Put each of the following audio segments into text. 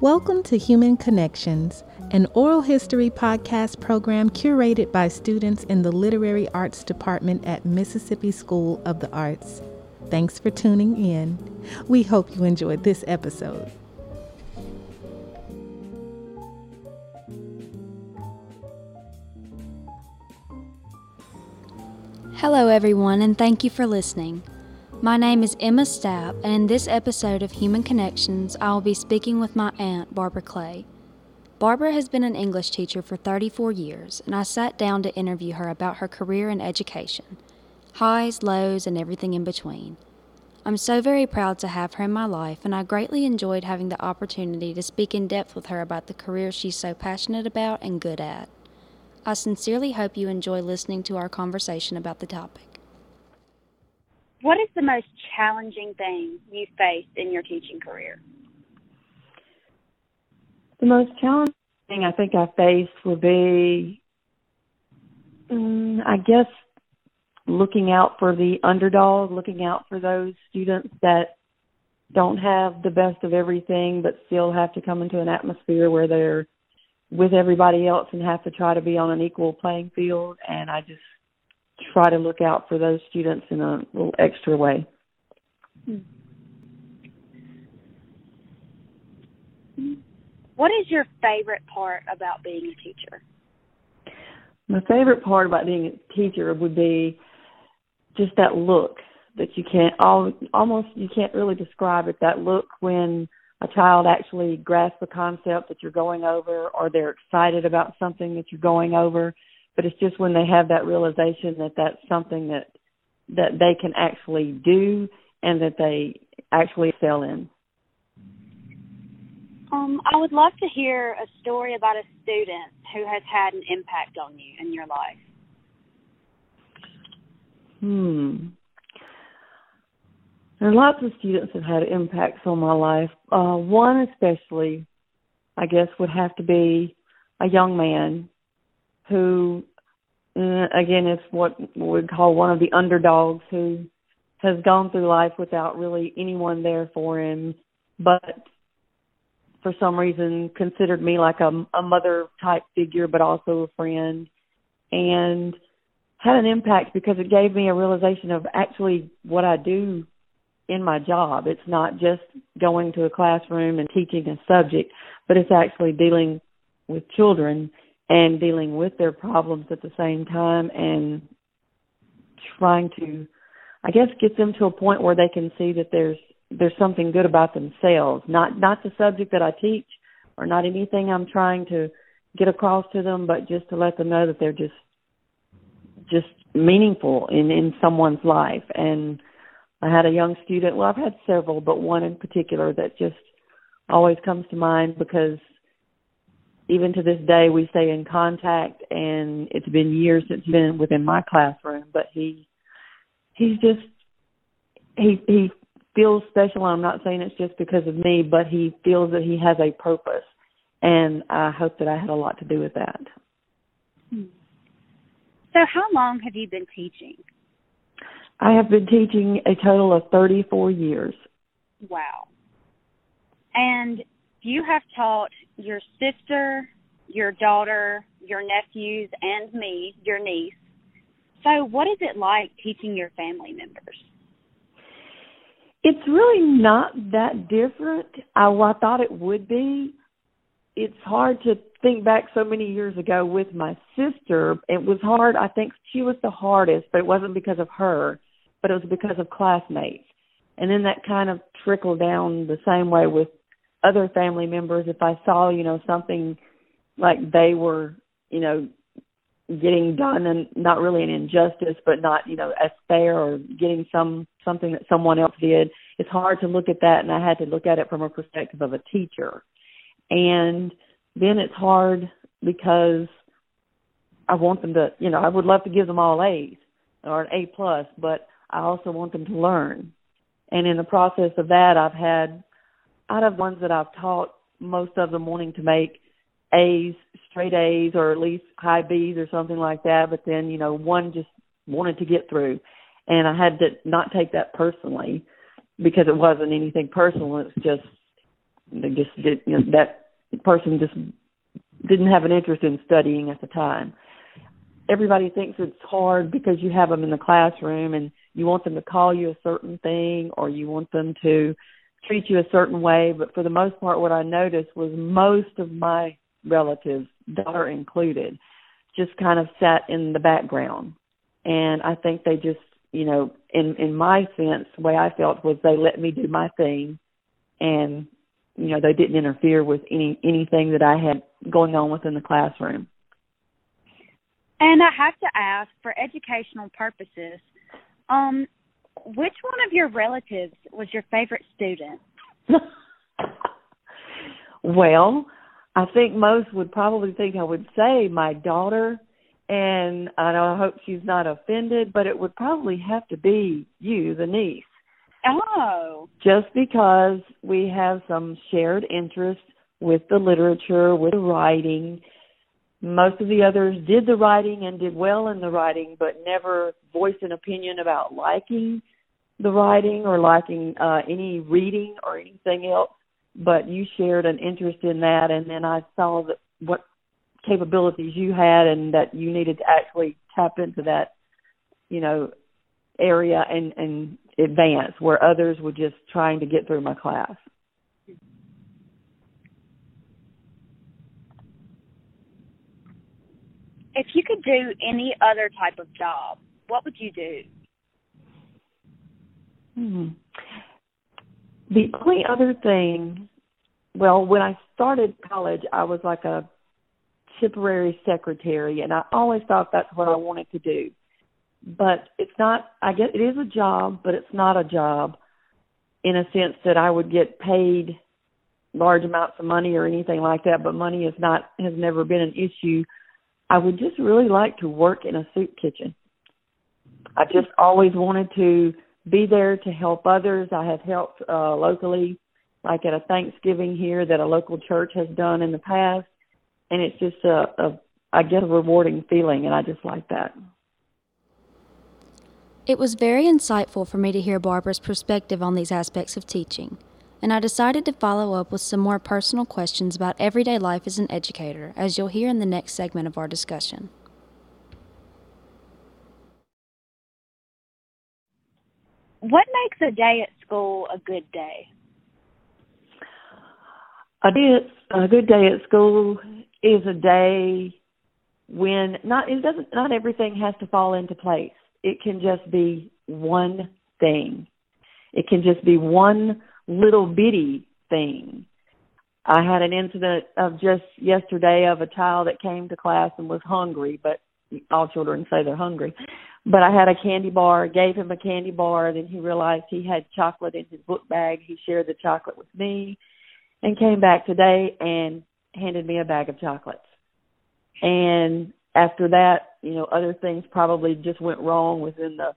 Welcome to Human Connections, an oral history podcast program curated by students in the Literary Arts Department at Mississippi School of the Arts. Thanks for tuning in. We hope you enjoyed this episode. Hello, everyone, and thank you for listening. My name is Emma Stapp, and in this episode of Human Connections, I will be speaking with my aunt, Barbara Clay. Barbara has been an English teacher for 34 years, and I sat down to interview her about her career in education highs, lows, and everything in between. I'm so very proud to have her in my life, and I greatly enjoyed having the opportunity to speak in depth with her about the career she's so passionate about and good at. I sincerely hope you enjoy listening to our conversation about the topic. What is the most challenging thing you faced in your teaching career? The most challenging thing I think I faced would be, um, I guess, looking out for the underdog, looking out for those students that don't have the best of everything, but still have to come into an atmosphere where they're with everybody else and have to try to be on an equal playing field. And I just try to look out for those students in a little extra way. What is your favorite part about being a teacher? My favorite part about being a teacher would be just that look that you can't all almost you can't really describe it that look when a child actually grasps the concept that you're going over or they're excited about something that you're going over but it's just when they have that realization that that's something that that they can actually do and that they actually excel in. Um, I would love to hear a story about a student who has had an impact on you in your life. Hmm. There are lots of students that have had impacts on my life. Uh, one especially, I guess, would have to be a young man who Uh, again it's what we call one of the underdogs who has gone through life without really anyone there for him, but for some reason considered me like a, a mother type figure, but also a friend, and had an impact because it gave me a realization of actually what I do in my job. It's not just going to a classroom and teaching a subject, but it's actually dealing with children and dealing with their problems at the same time and trying to I guess get them to a point where they can see that there's there's something good about themselves, not not the subject that I teach or not anything I'm trying to get across to them, but just to let them know that they're just just meaningful in in someone's life. And I had a young student, well I've had several, but one in particular that just always comes to mind because even to this day we stay in contact and it's been years since he's been within my classroom but he he's just he he feels special i'm not saying it's just because of me but he feels that he has a purpose and i hope that i had a lot to do with that. Hmm. So how long have you been teaching? I have been teaching a total of 34 years. Wow. And you have taught your sister, your daughter, your nephews, and me, your niece. So, what is it like teaching your family members? It's really not that different. I, I thought it would be. It's hard to think back so many years ago with my sister. It was hard. I think she was the hardest, but it wasn't because of her, but it was because of classmates. And then that kind of trickled down the same way with other family members if I saw, you know, something like they were, you know, getting done and not really an injustice but not, you know, as fair or getting some something that someone else did. It's hard to look at that and I had to look at it from a perspective of a teacher. And then it's hard because I want them to, you know, I would love to give them all A's or an A plus, but I also want them to learn. And in the process of that, I've had out of ones that I've taught, most of them wanting to make A's, straight A's, or at least high B's or something like that. But then, you know, one just wanted to get through, and I had to not take that personally because it wasn't anything personal. It was just they just did you know, that person just didn't have an interest in studying at the time. Everybody thinks it's hard because you have them in the classroom and you want them to call you a certain thing or you want them to treat you a certain way. But for the most part, what I noticed was most of my relatives, daughter included, just kind of sat in the background. And I think they just, you know, in in my sense, the way I felt was they let me do my thing, and you know they didn't interfere with any anything that I had going on within the classroom. And I have to ask, for educational purposes, um, which one of your relatives was your favorite student? well, I think most would probably think I would say my daughter, and I hope she's not offended, but it would probably have to be you, the niece. Oh. Just because we have some shared interest with the literature, with the writing. Most of the others did the writing and did well in the writing, but never voiced an opinion about liking the writing or liking uh, any reading or anything else. But you shared an interest in that, and then I saw that what capabilities you had, and that you needed to actually tap into that, you know, area and and advance where others were just trying to get through my class. If you could do any other type of job, what would you do? Hmm. The only other thing, well, when I started college, I was like a temporary secretary, and I always thought that's what I wanted to do. But it's not. I guess it is a job, but it's not a job in a sense that I would get paid large amounts of money or anything like that. But money is not has never been an issue. I would just really like to work in a soup kitchen. I just always wanted to be there to help others. I have helped uh, locally, like at a Thanksgiving here that a local church has done in the past, and it's just a, a I get a rewarding feeling, and I just like that. It was very insightful for me to hear Barbara's perspective on these aspects of teaching, and I decided to follow up with some more personal questions about everyday life as an educator, as you'll hear in the next segment of our discussion. What makes a day at school a good day? A day a good day at school is a day when not it doesn't not everything has to fall into place. It can just be one thing. It can just be one little bitty thing. I had an incident of just yesterday of a child that came to class and was hungry, but all children say they're hungry. But I had a candy bar, gave him a candy bar, then he realized he had chocolate in his book bag. He shared the chocolate with me and came back today and handed me a bag of chocolates. And after that, you know, other things probably just went wrong within the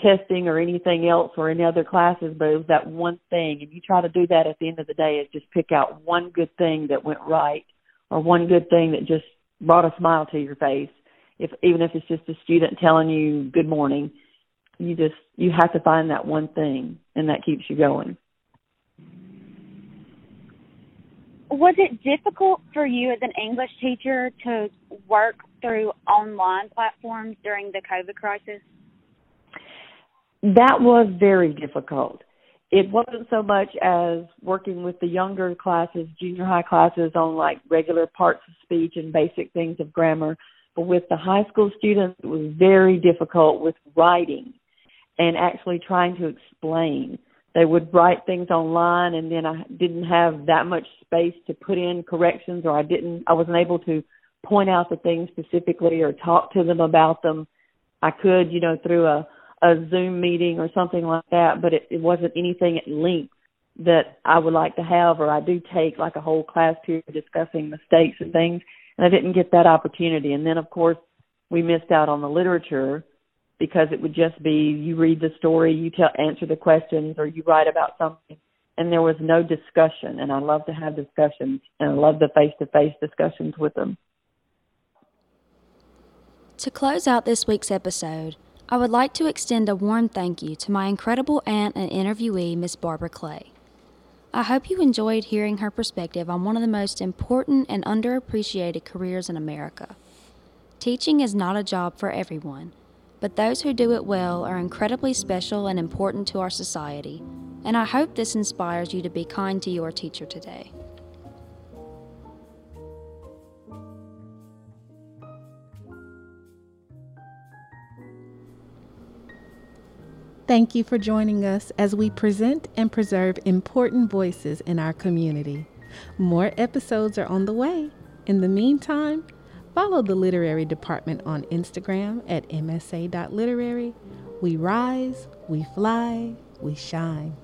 testing or anything else or any other classes, but it was that one thing. And you try to do that at the end of the day is just pick out one good thing that went right or one good thing that just brought a smile to your face if even if it's just a student telling you good morning you just you have to find that one thing and that keeps you going. Was it difficult for you as an english teacher to work through online platforms during the covid crisis? That was very difficult. It wasn't so much as working with the younger classes junior high classes on like regular parts of speech and basic things of grammar but with the high school students, it was very difficult with writing and actually trying to explain. They would write things online and then I didn't have that much space to put in corrections or I didn't, I wasn't able to point out the things specifically or talk to them about them. I could, you know, through a, a Zoom meeting or something like that, but it, it wasn't anything at length that I would like to have or I do take like a whole class period discussing mistakes and things and I didn't get that opportunity. And then, of course, we missed out on the literature because it would just be you read the story, you tell, answer the questions, or you write about something, and there was no discussion. And I love to have discussions, and I love the face-to-face discussions with them. To close out this week's episode, I would like to extend a warm thank you to my incredible aunt and interviewee, Miss Barbara Clay. I hope you enjoyed hearing her perspective on one of the most important and underappreciated careers in America. Teaching is not a job for everyone, but those who do it well are incredibly special and important to our society, and I hope this inspires you to be kind to your teacher today. Thank you for joining us as we present and preserve important voices in our community. More episodes are on the way. In the meantime, follow the literary department on Instagram at msa.literary. We rise, we fly, we shine.